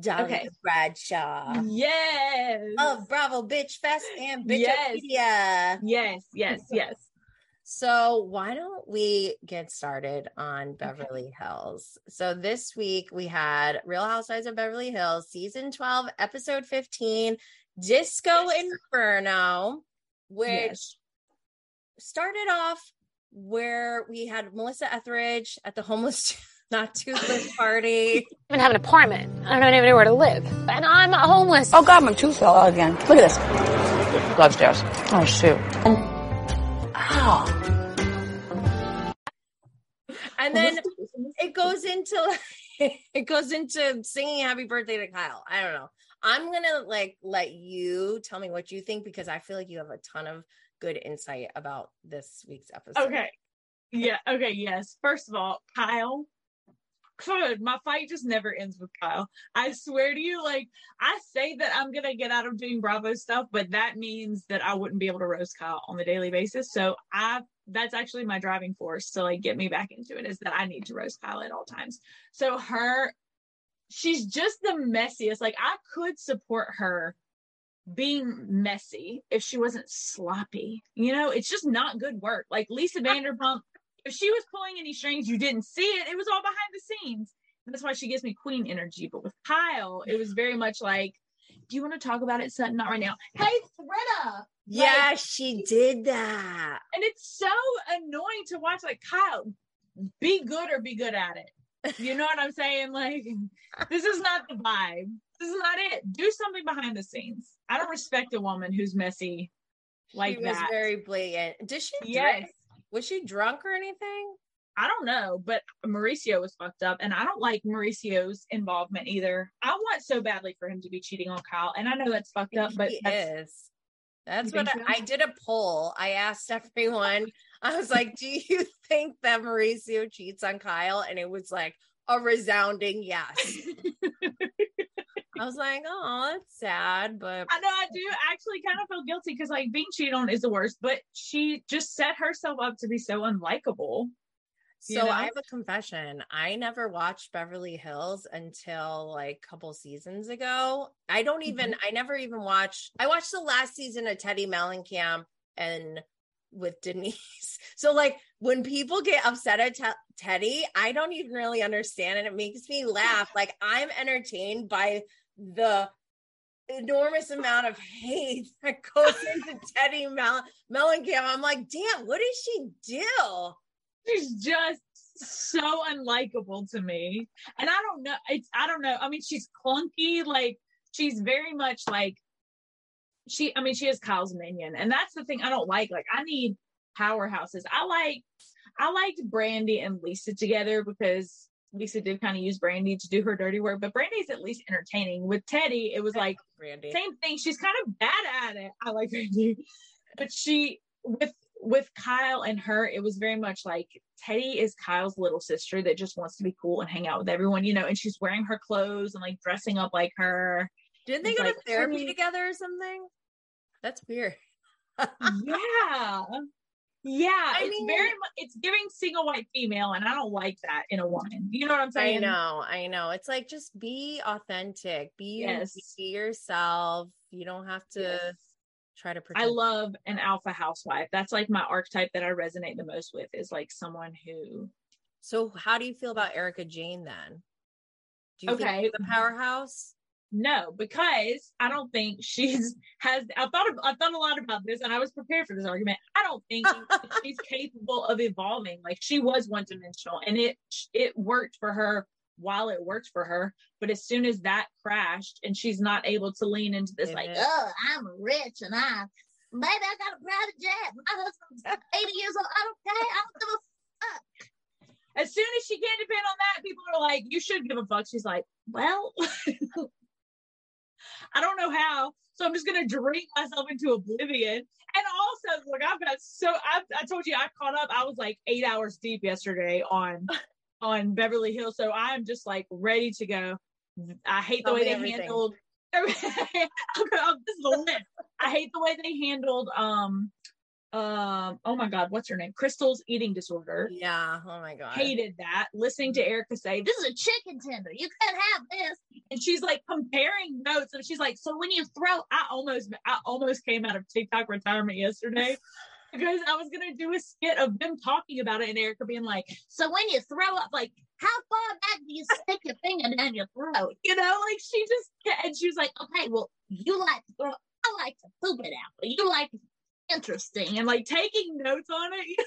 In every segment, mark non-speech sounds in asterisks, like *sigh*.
Dahlia Okay. Bradshaw Yes. of Bravo Bitch Fest and Bitch Yes. Yes, yes, *laughs* yes. So, why don't we get started on Beverly Hills? So, this week we had Real Housewives of Beverly Hills, season 12, episode 15, Disco Inferno, which Yes. started off where we had Melissa Etheridge at the homeless, *laughs* not toothless party. I *laughs* even have an apartment. I don't even know where to live. And I'm homeless. Oh God, my tooth fell out again. Look at this. Go upstairs. Oh shoot. Ow. And then it goes into *laughs* it goes into singing happy birthday to Kyle. I don't know. I'm gonna like let you tell me what you think because I feel like you have a ton of good insight about this week's episode. Okay. Yeah. Okay. Yes. First of all, Kyle. Good. My fight just never ends with Kyle. I swear to you, like I say that I'm gonna get out of doing Bravo stuff, but that means that I wouldn't be able to roast Kyle on the daily basis. So I that's actually my driving force to like get me back into it is that I need to roast Kyle at all times. So her she's just the messiest. Like I could support her being messy if she wasn't sloppy. You know, it's just not good work. Like Lisa Vanderpump, if she was pulling any strings, you didn't see it. It was all behind the scenes. And that's why she gives me queen energy. But with Kyle, it was very much like, do you want to talk about it? Sutton? Not right now. Hey, Thretta. Yeah, Like, she did that. and it's so annoying to watch. Like Kyle, be good or be good at it. You know what I'm saying? Like, this is not the vibe. This is not it. Do something behind the scenes. I don't respect a woman who's messy like she was that. very blatant. Did she yes. Was she drunk or anything? I don't know, but Mauricio was fucked up, and I don't like Mauricio's involvement either. I want so badly for him to be cheating on Kyle, and I know that's fucked up, but he that's, is. That's what I. I did a poll. I asked everyone. I was like, "Do you think that Mauricio cheats on Kyle?" And it was like a resounding yes. *laughs* I was like, "Oh, that's sad," but I know I do actually kind of feel guilty because like being cheated on is the worst, but she just set herself up to be so unlikable. so You know? I have a confession. I never watched Beverly Hills until like a couple seasons ago. I don't even. Mm-hmm. I never even watched. I watched the last season of Teddi Mellencamp and with Denise. *laughs* So like when people get upset at Te- Teddi, I don't even really understand and it makes me laugh. *laughs* Like I'm entertained by the enormous amount of hate *laughs* that goes into Teddi Mel- Mellencamp. I'm like, damn, what did she do? She's just so unlikable to me, and I don't know. It's I don't know. I mean, she's clunky. Like she's very much like she. I mean, she is Kyle's minion, and that's the thing I don't like. Like I need powerhouses. I like I liked Brandi and Lisa together because Lisa did kind of use Brandi to do her dirty work, but Brandi's at least entertaining. With Teddi, it was like Randy. same thing. She's kind of bad at it. I like Brandi, but she with with Kyle and her, it was very much like Teddi is Kyle's little sister that just wants to be cool and hang out with everyone, you know. And she's wearing her clothes and like dressing up like her. Didn't they It's go like, to therapy together or something? That's weird. *laughs* yeah, yeah. I it's mean- very it's giving single white female, and I don't like that in a woman. You know what I'm saying? I know, I know. It's like just be authentic, be Yes. be yourself. You don't have to Yes. try to I love an alpha housewife. That's like my archetype that I resonate the most with is like someone who so, how do you feel about Erika Jayne then? Do you think Okay. she's a powerhouse? No, because I don't think she's *laughs* has. I thought of, I thought a lot about this, and I was prepared for this argument. I don't think *laughs* she's capable of evolving. Like she was one dimensional, and it it worked for her while it worked for her. But as soon as that crashed, and she's not able to lean into this, like, mm-hmm. oh, I'm rich, and I maybe I got a private jet. My husband's eighty years old. I don't care. I don't give a fuck. As soon as she can't depend on that, people are like, "You should give a fuck." She's like, "Well." *laughs* I don't know how. So I'm just gonna drink myself into oblivion. And also, look, I've got so I, I told you I caught up. I was like eight hours deep yesterday on *laughs* on Beverly Hills. So I'm just like ready to go. I hate the Tell way they everything. handled *laughs* this is the list. I hate the way they handled um um oh my god what's her name? Crystal's eating disorder. Yeah. Oh my god. hated that. Listening to erika say this is a chicken tender. You can't have this. And she's like comparing notes. And she's like so when you throw i almost i almost came out of tiktok retirement yesterday *laughs* because i was gonna do a skit of them talking about it and erika being like so when you throw up like how far back do you stick your finger down your throat? You know like she just and she was like okay well you like to throw i like to poop it out but you like interesting and like taking notes on it *laughs*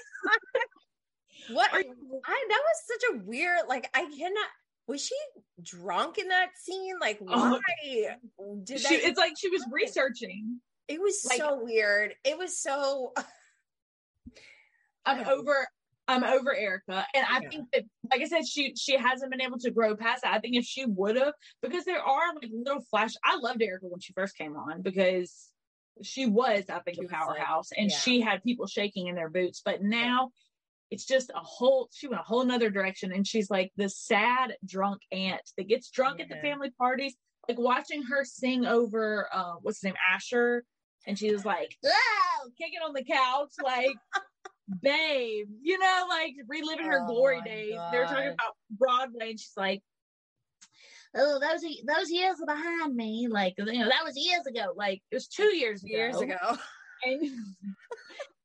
What? I, that was such a weird. Like I cannot. Was she drunk in that scene? Like *laughs* Oh. why did she, that? it's like she was researching it was like- so weird. It was so. *laughs* I'm over I'm over Erika. And I Yeah. think that like I said, she she hasn't been able to grow past that. I think if she would have, because there are like little flash I loved Erika when she first came on because she was, I think, a powerhouse and yeah. she had people shaking in their boots. But now it's just a whole she went a whole nother direction and she's like the sad drunk aunt that gets drunk at the family parties. Like watching her sing over uh what's his name, Asher, and she was like, *laughs* oh, kicking on the couch, like babe, you know, like reliving her Oh glory days. They were talking about Broadway, and she's like, "Oh, those those years are behind me. Like, you know, that was years ago. Like, it was two years ago. years ago. *laughs* and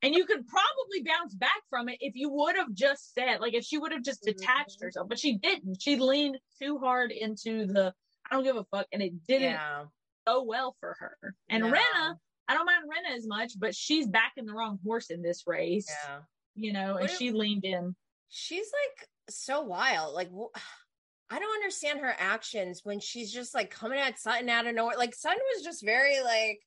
and you could probably bounce back from it if you would have just said, like, if she would have just detached Mhm. herself, but she didn't. She leaned too hard into the I don't give a fuck, and it didn't Yeah. go well for her. And No. Rinna, I don't mind Rinna as much, but she's backing the wrong horse in this race Yeah. you know, and if- she leaned in. She's like so wild. Like wh- I don't understand her actions when she's just like coming at Sutton out of nowhere. Like Sutton was just very like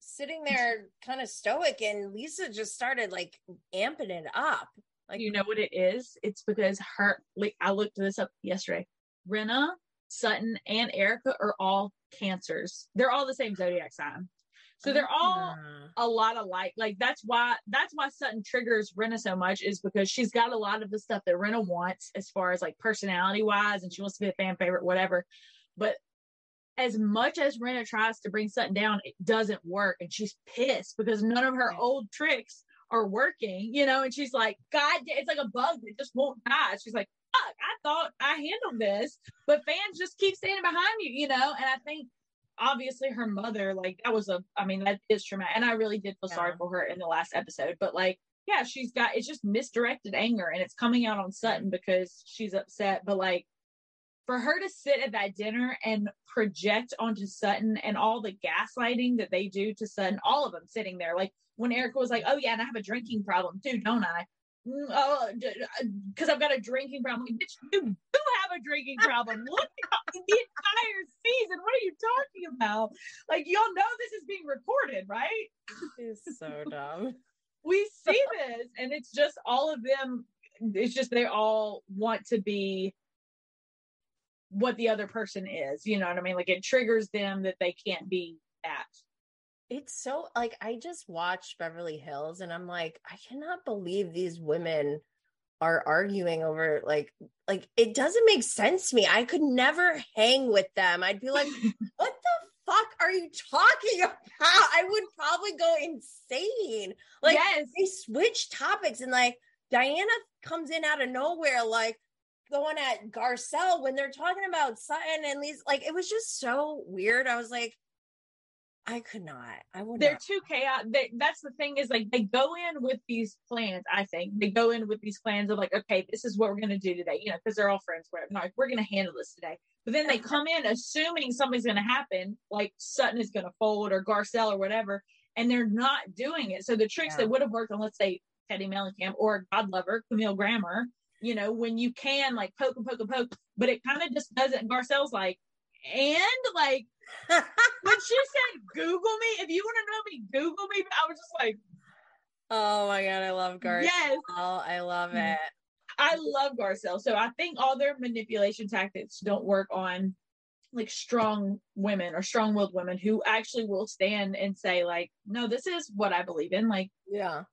sitting there kind of stoic and Lisa just started like amping it up. Like you know what it is? It's because her, like, I looked this up yesterday. Rinna, Sutton, and Erika are all cancers. They're all the same zodiac sign. So they're all Ah. a lot alike. Like like that's why that's why Sutton triggers Rinna so much is because she's got a lot of the stuff that Rinna wants as far as like personality wise, and she wants to be a fan favorite, whatever. But as much as Rinna tries to bring Sutton down, it doesn't work, and she's pissed because none of her Right. old tricks are working. You know, and she's like, God, it's like a bug that just won't die. She's like, Fuck, I thought I handled this, but fans just keep standing behind you. You know, and I think obviously her mother like that was a i mean that is traumatic and i really did feel sorry for her in the last episode but like yeah she's got it's just misdirected anger and it's coming out on sutton because she's upset but like for her to sit at that dinner and project onto sutton and all the gaslighting that they do to sutton all of them sitting there like when erika was like oh yeah and i have a drinking problem too don't i "Mm, oh because i've got a drinking problem. Bitch you do have a drinking problem. *laughs* Look at the entire season. What are you talking about? Like y'all know this is being recorded right? She's so dumb. *laughs* we see this and it's just all of them it's just they all want to be what the other person is you know what i mean? Like it triggers them that they can't be that It's so like I just watched Beverly Hills and I'm like, I cannot believe these women are arguing over like like it doesn't make sense to me. I could never hang with them. I'd be like, *laughs* what the fuck are you talking *laughs* about? I would probably go insane. Like yes they switch topics and like Diana comes in out of nowhere, like going at Garcelle when they're talking about Sutton and these like it was just so weird. I was like, I could not. I would they're not. too chaotic. They, that's the thing is like they go in with these plans. I think they go in with these plans of like, okay, this is what we're gonna do today. You know, because they're all friends. Where like we're gonna handle this today. But then they *laughs* come in assuming something's gonna happen, like Sutton is gonna fold or Garcelle or whatever, and they're not doing it. So the tricks Yeah. that would have worked on, let's say, Teddi Mellencamp or God Lover, Camille Grammer, you know, when you can like poke and poke and poke, but it kind of just doesn't. Garcelle's like, and like when she *laughs* said Google me, if you want to know me, Google me. I was just like, oh my god, I love Garcelle. yes, I love Mhm. it. I love Garcelle. So I think all their manipulation tactics don't work on like strong women or strong willed women who actually will stand and say, like, no, this is what I believe in. Like, Yeah.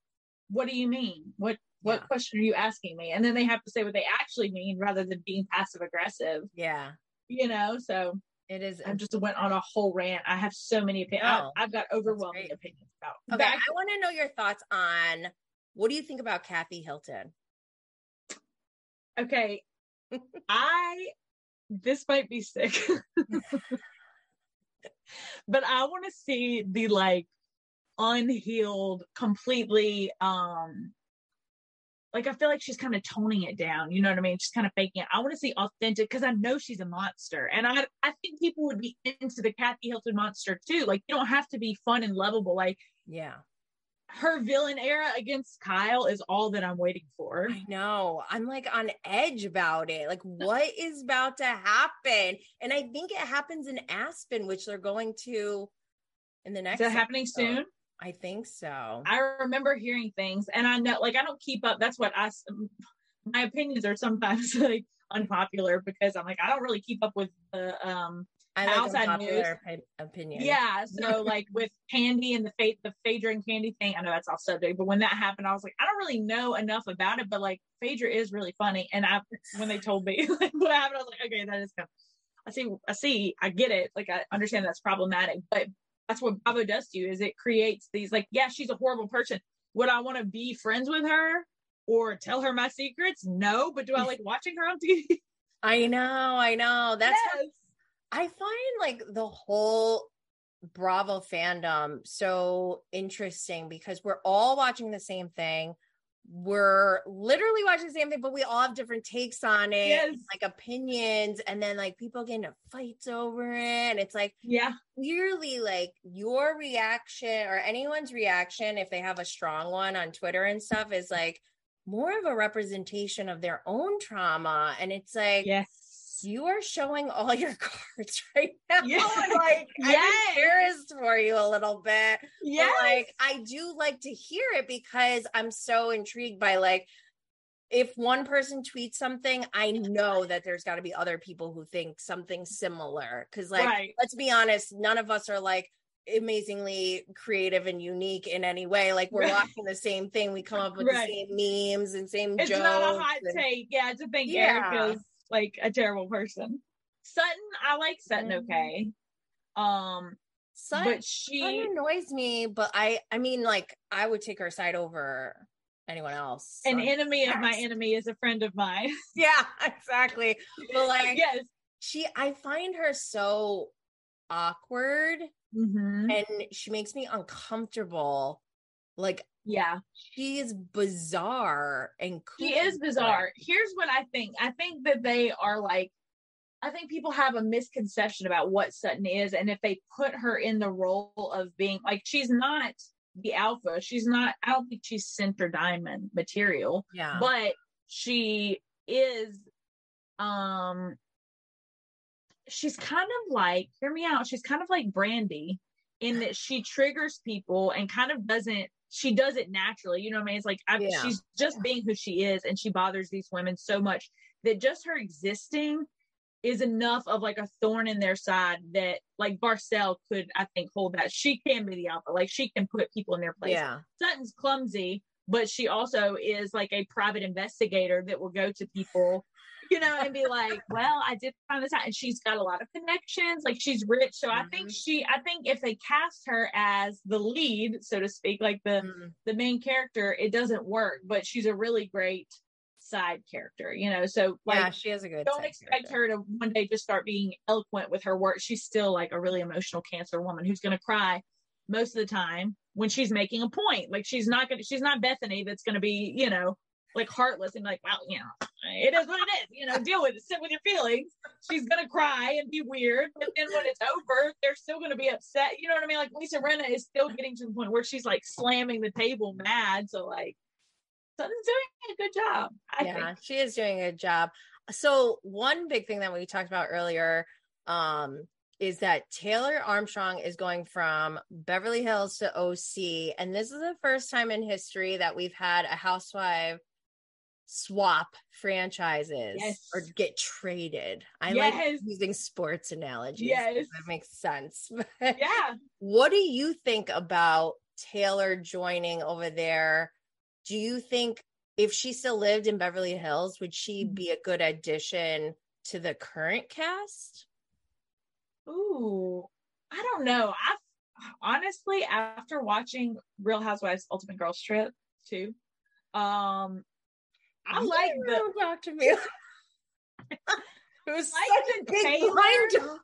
what do you mean? What what Yeah. question are you asking me? And then they have to say what they actually mean rather than being passive aggressive, Yeah. you know? So It is. I just went on a whole rant. I have so many opinions. No, I've got overwhelming opinions about. Okay, Back- I want to know your thoughts on what do you think about Kathy Hilton? okay, *laughs* I this might be sick, *laughs* but I want to see the like unhealed, completely um like I feel like she's kind of toning it down. You know what I mean? She's kind of faking it. I want to see authentic because I know she's a monster, and I I think people would be into the Kathy Hilton monster too. Like you don't have to be fun and lovable. Like Yeah, her villain era against Kyle is all that I'm waiting for. I know. I'm like on edge about it. Like, what *laughs* is about to happen? And I think it happens in Aspen, which they're going to in the next. Is that happening soon? I think so. I remember hearing things, and I know, like, I don't keep up. That's what I. My opinions are sometimes *laughs* like unpopular because I'm like I don't really keep up with the um I like outside news. opi- opinion. yeah. So *laughs* like with Kandi and the fate the Phaedra and Kandi thing, I know that's off subject, but when that happened, I was like I don't really know enough about it, but like Phaedra is really funny, and I when they told me *laughs* like what happened, I was like okay, that is kind of I see I see I get it, like I understand that's problematic, but that's what Bravo does to you is it creates these like yeah she's a horrible person. Would I want to be friends with her? Or tell her my secrets? No, but do I like watching her on TV? *laughs* I know. I know. That's yes. I find like the whole Bravo fandom so interesting because we're all watching the same thing. We're literally watching the same thing, but we all have different takes on it, Yes. like opinions, and then like people get into fights over it. And it's like Yeah. clearly like your reaction or anyone's reaction, if they have a strong one on Twitter and stuff, is like more of a representation of their own trauma. And it's like, Yes. You are showing all *laughs* your cards *laughs* right now. Yeah. *laughs* Like, I'm Yes. embarrassed for you a little bit. Yeah. Like, I do like to hear it because I'm so intrigued by like, if one person tweets something, I know that there's got to be other people who think something similar. Cause, like, right. let's be honest, none of us are like amazingly creative and unique in any way. Like, we're Right. watching the same thing. We come up with Right. the same memes and same It's jokes. It's not a hot and- take. Yeah, to think Yeah. Erika's like a terrible person. Sutton, I like Sutton Mhm. okay. Um, Sut- but she annoys me, but I I mean like I would take her side over anyone else. an So- enemy of my enemy is a friend of mine. *laughs* yeah, *laughs* exactly. But like yes. she I find her so awkward Mm-hmm. and she makes me uncomfortable. Like Yeah. she is bizarre and She is bizarre. Here's what I think. I think that they are like I think people have a misconception about what Sutton is and if they put her in the role of being like she's not the alpha. She's not I don't think she's center diamond material. Yeah. but she is um she's kind of like hear me out she's kind of like brandi in that she triggers people and kind of doesn't she does it naturally you know what i mean? It's like I, Yeah. she's just being who she is and she bothers these women so much that just her existing is enough of like a thorn in their side that like Garcelle could I think hold that. She can be the alpha. Like she can put people in their place. Yeah. Sutton's clumsy, but she also is like a private investigator that will go to people, you know, and be like, "Well, I did find this out," and she's got a lot of connections. Like she's rich, so I think Mhm. she, I think if they cast her as the lead, so to speak, like the Mm. the main character, it doesn't work. But she's a really great side character, you know. So like, yeah, she has a good don't expect character. her to one day just start being eloquent with her work. She's still like a really emotional cancer woman who's going to cry most of the time when she's making a point. Like she's not going to, she's not Bethenny that's going to be, you know, like heartless and like, well, you know, it is what it is, you know, deal with it, sit with your feelings. She's going to cry and be weird. But then when it's over, they're still going to be upset. You know what I mean? Like Lisa Rinna is still getting to the point where she's like slamming the table mad. So like, Sutton's doing a good job. I yeah, think. she is doing a good job. So one big thing that we talked about earlier um, is that Taylor Armstrong is going from Beverly Hills to OC, and this is the first time in history that we've had a housewife swap franchises Yes. or get traded. I Yes. like using sports analogies. Yes. That makes sense. *laughs* Yeah. What do you think about Taylor joining over there? Do you think if she still lived in Beverly Hills, would she Mm-hmm. be a good addition to the current cast? Ooh, I don't know. I honestly, after watching Real Housewives Ultimate Girls Trip too, um, *laughs* I like the don't talk to me. it was like such a big Taylor- blind.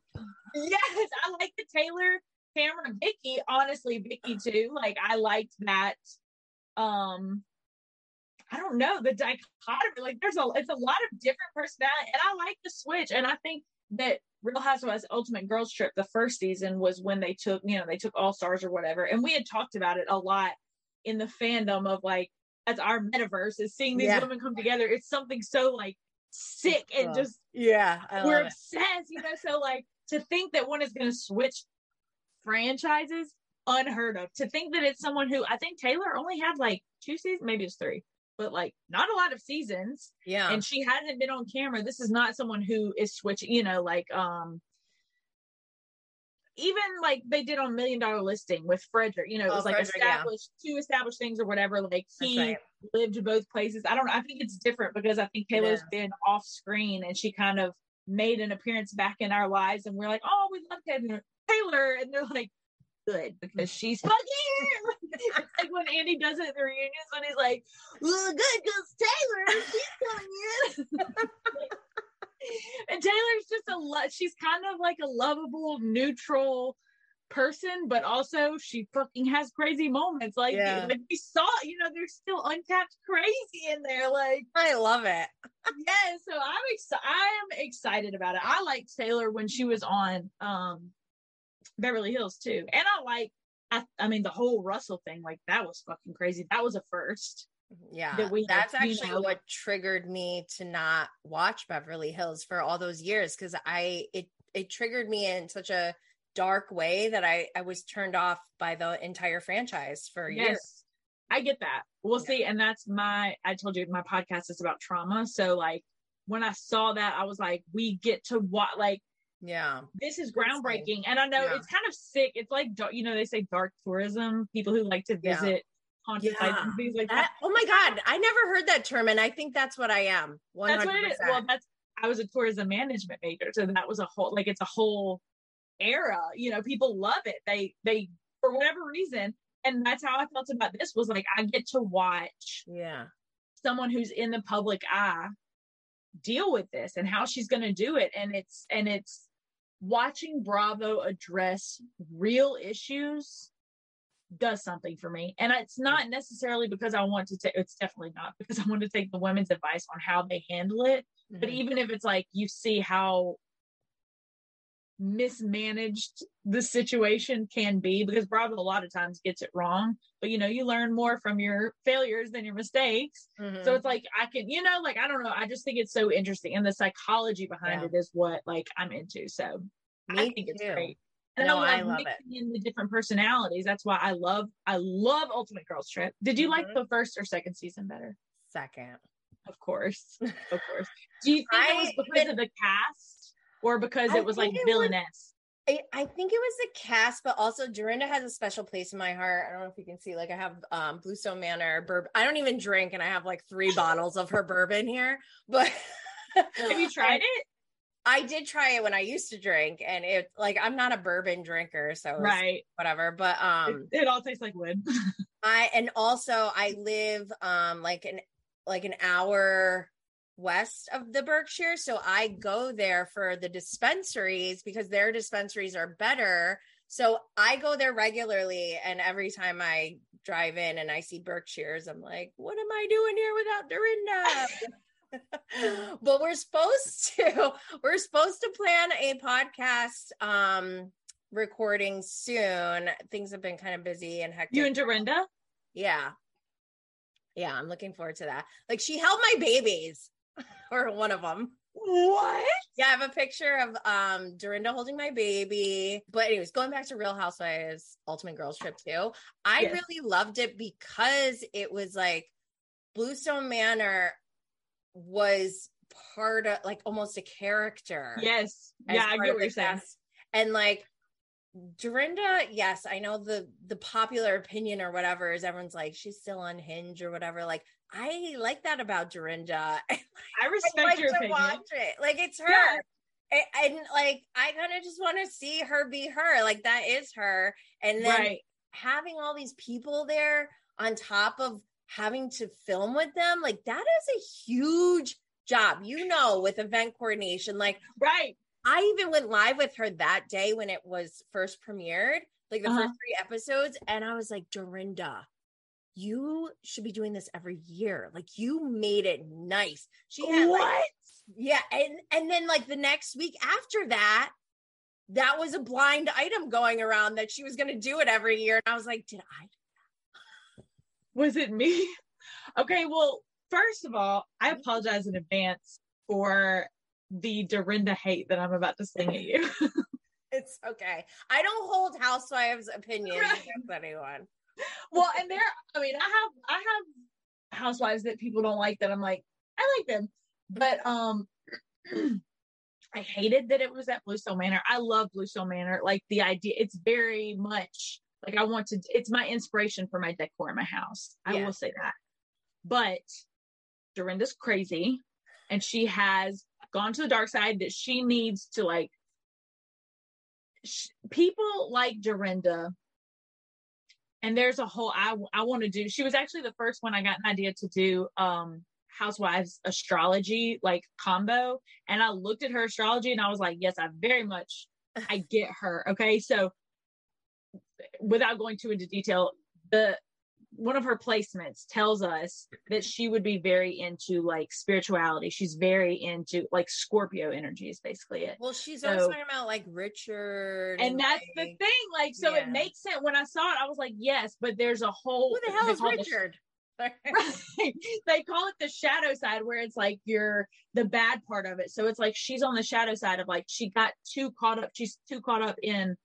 yes, I like the Taylor, Cameron, Vicki. Honestly, Vicki too. Like I liked that. Um, I don't know the dichotomy. Like there's a it's a lot of different personality, and I like the switch. And I think that Real Housewives Ultimate Girls Trip, the first season, was when they took you know they took All Stars or whatever, and we had talked about it a lot in the fandom of like as our metaverse is seeing these Yeah. women come together. It's something so like sick and just Yeah, we're love it. obsessed, you know. So like to think that one is going to switch franchises, unheard of. To think that it's someone who I think Taylor only had like two seasons, maybe it's three, but like not a lot of seasons, Yeah, and she hasn't been on camera. This is not someone who is switching, you know, like um. Even like they did on Million Dollar Listing with Fredrik, you know, it Oh, was like Fredrik, yeah. established two established things or whatever. Like he right. lived both places. I don't know. I think it's different because I think Taylor's been off screen and she kind of made an appearance back in our lives and we're like, oh, we love Taylor. Taylor. And they're like, good because she's fucking here. it's *laughs* like when Andy does it at the reunions when he's like, well, good because Taylor, she's coming in. *laughs* *laughs* and Taylor's just a lot. She's kind of like a lovable, neutral person, but also she fucking has crazy moments. Like, Yeah. like we saw, you know, there's still untapped crazy in there. Like, I love it. *laughs* yeah, so I'm excited. I am excited about it. I liked Taylor when she was on um Beverly Hills too, and I like. I, I mean, the whole Russell thing, like that was fucking crazy. That was a first. Yeah, that we have, that's you actually know- what triggered me to not watch Beverly Hills for all those years because I it it triggered me in such a dark way that I I was turned off by the entire franchise for years. Yes, I get that. We'll Yeah. see. And that's my, I told you my podcast is about trauma. So, like, when I saw that, I was like, we get to what, like, Yeah, this is groundbreaking. And I know Yeah. it's kind of sick. It's like, you know, they say dark tourism, people who like to Yeah. Haunted Yeah. things like that. That- oh my god, I never heard that term, and I think that's what I am. One That's what it is. Well, that's, I was a tourism management major. So that was a whole, like, it's a whole era. You know, people love it. They, they, for whatever reason, and that's how I felt about this was like, I get to watch Yeah, someone who's in the public eye deal with this and how she's going to do it and it's and it's watching bravo address real issues does something for me and it's not necessarily because i want to take it's definitely not *laughs* because i want to take the women's advice on how they handle it but Mhm. even if it's like you see how mismanaged the situation can be because bravo a lot of times gets it wrong but you know you learn more from your failures than your mistakes Mhm. so it's like I can, you know, like I don't know. I just think it's so interesting, and the psychology behind Yeah. it is what like I'm into. So I Me think it's great. And No, I I love it. mixing in the different personalities. That's why I love I love Ultimate Girls Trip. Did you like Mhm. the first or second season better? second. Of course, *laughs* of course. Do you think it was I- because of the cast or because I it was like it was- villainess? I, I think it was the cast, but also Dorinda has a special place in my heart. I don't know if you can see, like I have um Bluestone Manor bourbon. I don't even drink, and I have like three *laughs* bottles of her bourbon here. But Have you *laughs* tried it? I did try it when I used to drink, and it like I'm not a bourbon drinker, so Right. whatever. But um, it, it all tastes like wood. *laughs* I and also I live um like an like an hour west of the Berkshire, so I go there for the dispensaries because their dispensaries are better. So I go there regularly, and every time I drive in and I see Berkshires, I'm like, "What am I doing here without Dorinda?" *laughs* *laughs* *laughs* but we're supposed to *laughs* we're supposed to plan a podcast um recording soon. Things have been kind of busy and hectic. you and Dorinda? Yeah. Yeah, I'm looking forward to that. Like she held my babies or one of them. What? Yeah, I have a picture of um Dorinda holding my baby. But anyways, going back to Real Housewives Ultimate Girls Trip too. I Yes. really loved it because it was like Bluestone Manor was part of like almost a character. Yes. Yeah, I get what you're saying. And like Dorinda, yes, I know the the popular opinion or whatever is everyone's like she's still unhinged or whatever. Like I like that about Dorinda. *laughs* I I respect like your to opinion. watch it. Like it's her. Yeah. A- And, like, I kind of just want to see her be her. Like, that is her. And then right. having all these people there on top of having to film with them, like, that is a huge job, you know, with event coordination. Like, Right. I even went live with her that day when it was first premiered, like the Uh-huh. first three episodes. And I was like, Dorinda, you should be doing this every year. Like you made it nice. She had like, What? yeah. And and then like the next week after that, that was a blind item going around that she was gonna do it every year. And I was like, did I? Was it me? *laughs* Okay, well, first of all, I apologize in advance for the Dorinda hate that I'm about to sing at you. *laughs* It's okay. I don't hold housewives' opinions Right. against anyone. well, and there, I mean, I have, I have housewives that people don't like that I'm like, I like them, but um, *clears throat* I hated that it was at Bluestone Manor. I love Bluestone Manor. Like the idea, it's very much like I want to. It's my inspiration for my decor in my house. I Yeah. will say that. But Dorinda's crazy, and she has gone to the dark side. That she needs to like. sh- People like Dorinda and there's a whole I I want to do. She was actually the first one I got an idea to do um housewives astrology like combo and I looked at her astrology and I was like, yes, I very much I *laughs* get her. Okay? So without going too into detail, the one of her placements tells us that she would be very into like spirituality. She's very into like Scorpio energy is basically it Well, she's So- always talking about like Richard, and that's the thing like so Yeah. it makes sense when i saw it i was like yes but there's a whole Who the hell is Richard? *laughs* Right. they call it the shadow side where it's like you're the bad part of it so it's like she's on the shadow side of like she got too caught up she's too caught up in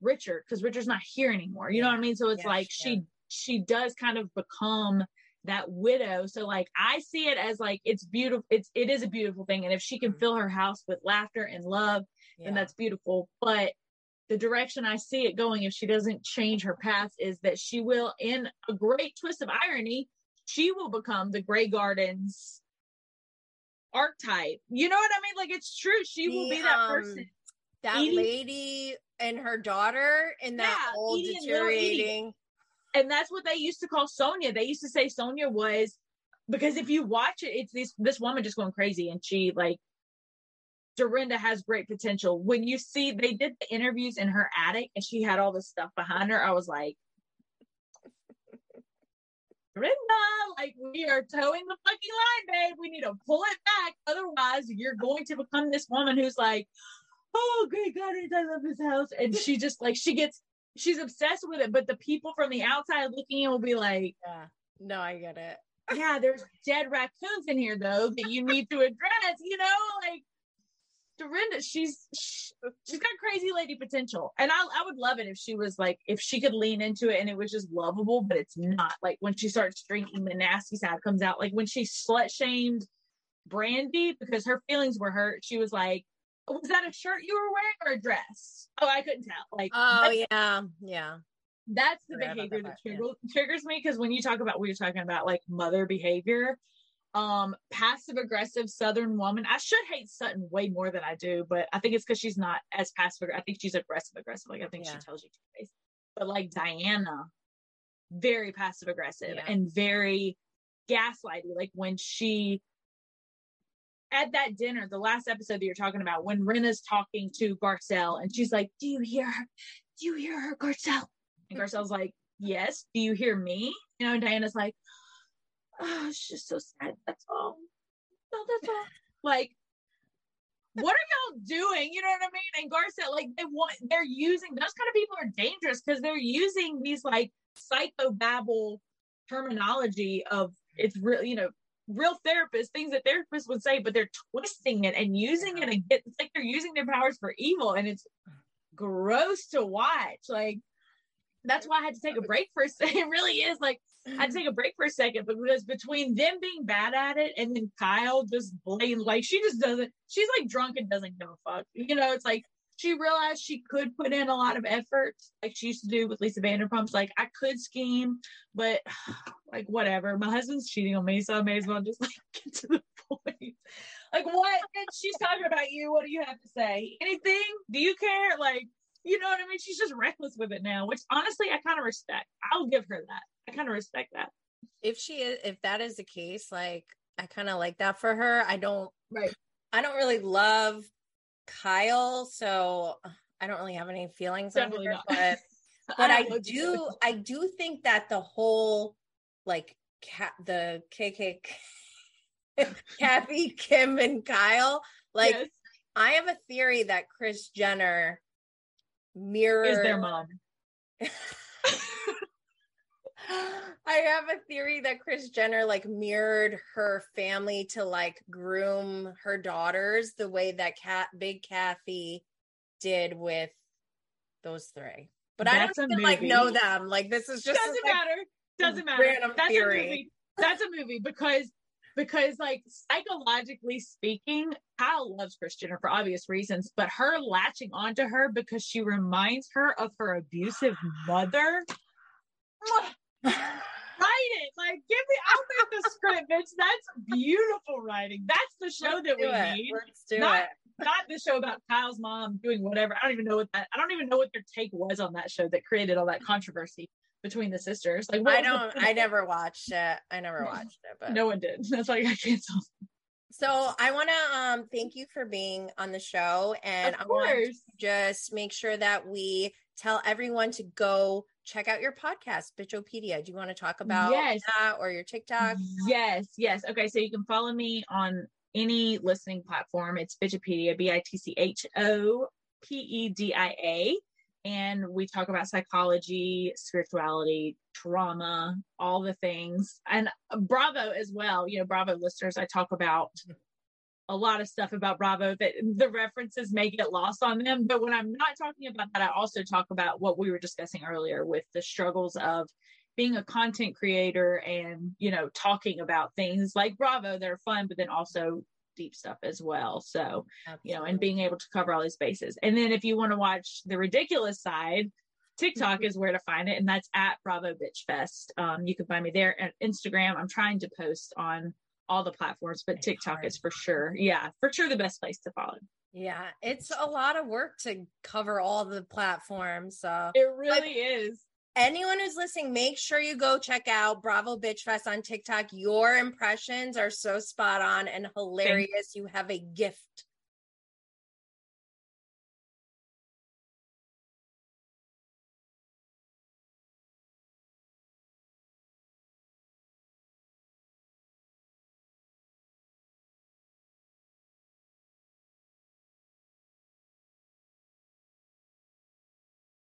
richard because richard's not here anymore you know what i mean so it's like she- she she does kind of become that widow so like i see it as like it's beautiful it's it is a beautiful thing and if she can Mhm. fill her house with laughter and love Yeah. and that's beautiful. But the direction I see it going, if she doesn't change her path, is that she will, in a great twist of irony, she will become the Grey Gardens archetype. You know what I mean? Like it's true. She will be that um, person. That Edie- lady and her daughter in that Yeah, old Edie and deteriorating. And that's what they used to call Sonja. They used to say Sonja was because if you watch it, it's this this woman just going crazy and she like Dorinda has great potential. When you see they did the interviews in her attic and she had all this stuff behind her, I was like, Dorinda, like we are towing the fucking line, babe. We need to pull it back. Otherwise, you're going to become this woman who's like, oh, great God, I love this house. And she just like, she gets, she's obsessed with it. But the people from the outside looking in will be like, Yeah. No, I get it. *laughs* yeah, there's dead raccoons in here though that you need to address, you know, like Dorinda, she's she's got crazy lady potential, and I I would love it if she was like if she could lean into it and it was just lovable, but it's not. Like when she starts drinking, the nasty side comes out. Like when she slut shamed Brandi because her feelings were hurt. She was like, "Was that a shirt you were wearing or a dress?" Oh, I couldn't tell. Like, Oh yeah, yeah. that's the Forgot behavior that that part, yeah. triggers, me because when you talk about what you're talking about like mother behavior um passive aggressive southern woman i should hate sutton way more than i do but i think it's because she's not as passive i think she's aggressive aggressive like i think Yeah. she tells you to face but like diana very passive aggressive Yeah. and very gaslighty like when she at that dinner the last episode that you're talking about when rinna's talking to garcelle and she's like do you hear her do you hear her garcelle and Garcelle's like, Yes. Do you hear me? You know, and Diana's like, Oh, it's just so sad. That's all. No, that's all. Like, what are y'all doing? You know what I mean? And Garcelle, like, they want, they're using, those kind of people are dangerous because they're using these like psychobabble terminology of it's real, you know, real therapists, things that therapists would say, but they're twisting it and using it and it's like they're using their powers for evil. And it's gross to watch. Like, that's why I had to take a break for a second. *laughs* It really is like I had to take a break for a second because between them being bad at it and then Kyle just blatant, like she just doesn't, she's like drunk and doesn't give a fuck. You know, it's like she realized she could put in a lot of effort, like she used to do with Lisa Vanderpump's. Like I could scheme, but *sighs* like whatever. My husband's cheating on me, so I may as well just *laughs* like get to the point. Like what? She's talking about you. What do you have to say? Anything? Do you care? Like, you know what I mean? She's just reckless with it now, which honestly I kind of respect. I'll give her that. I kind of respect that. If she is, if that is the case, like I kind of like that for her. I don't, Right. I don't really love Kyle, so uh, I don't really have any feelings on Definitely her. not. But *laughs* but I don't do. I do think that the whole like cat, the KK, *laughs* Kathy, Kim, and Kyle, like Yes, I have a theory that Kris Jenner mirrors is their mom. *laughs* *gasps* I have a theory that Kris Jenner like mirrored her family to like groom her daughters the way that cat Big Kathy did with those three. But That's I don't even like know them. Like this is just doesn't matter. Doesn't matter. random That's theory. a movie. That's a movie because because like psychologically speaking, Kyle loves Kris Jenner for obvious reasons, but her latching onto her because she reminds her of her abusive mother. *sighs* Write it. Like give me I'll make the script, bitch. That's beautiful writing. That's the show Let's that we it. need. Let's do Not- it. Not the show about Kyle's mom doing whatever. I don't even know what that I don't even know what their take was on that show that created all that controversy between the sisters. Like I don't. I never watched it. I never watched it. But No one did. *laughs* That's why I got canceled. so I want to um thank you for being on the show, and of I want to just make sure that we tell everyone to go check out your podcast, Bitchopedia. Do you want to talk about Yes. that or your TikTok? Yes, yes. Okay, so you can follow me on any listening platform. It's Bitchopedia, B I T C H O P E D I A. And we talk about psychology, spirituality, trauma, all the things. And Bravo as well. You know, Bravo listeners, I talk about a lot of stuff about Bravo that the references may get lost on them. But when I'm not talking about that, I also talk about what we were discussing earlier with the struggles of being a content creator and, you know, talking about things like Bravo that are fun, but then also deep stuff as well. So, you know, and being able to cover all these bases. And then if you want to watch the ridiculous side, TikTok is where to find it, and that's at Bravo Bitch Fest. Um, you can find me there at Instagram. I'm trying to post on all the platforms, but It's TikTok hard. is for sure, yeah, for sure the best place to follow. Yeah, it's a lot of work to cover all the platforms. So It really is. anyone who's listening, make sure you go check out Bravo Bitch Fest on TikTok. Your impressions are so spot on and hilarious. You have a gift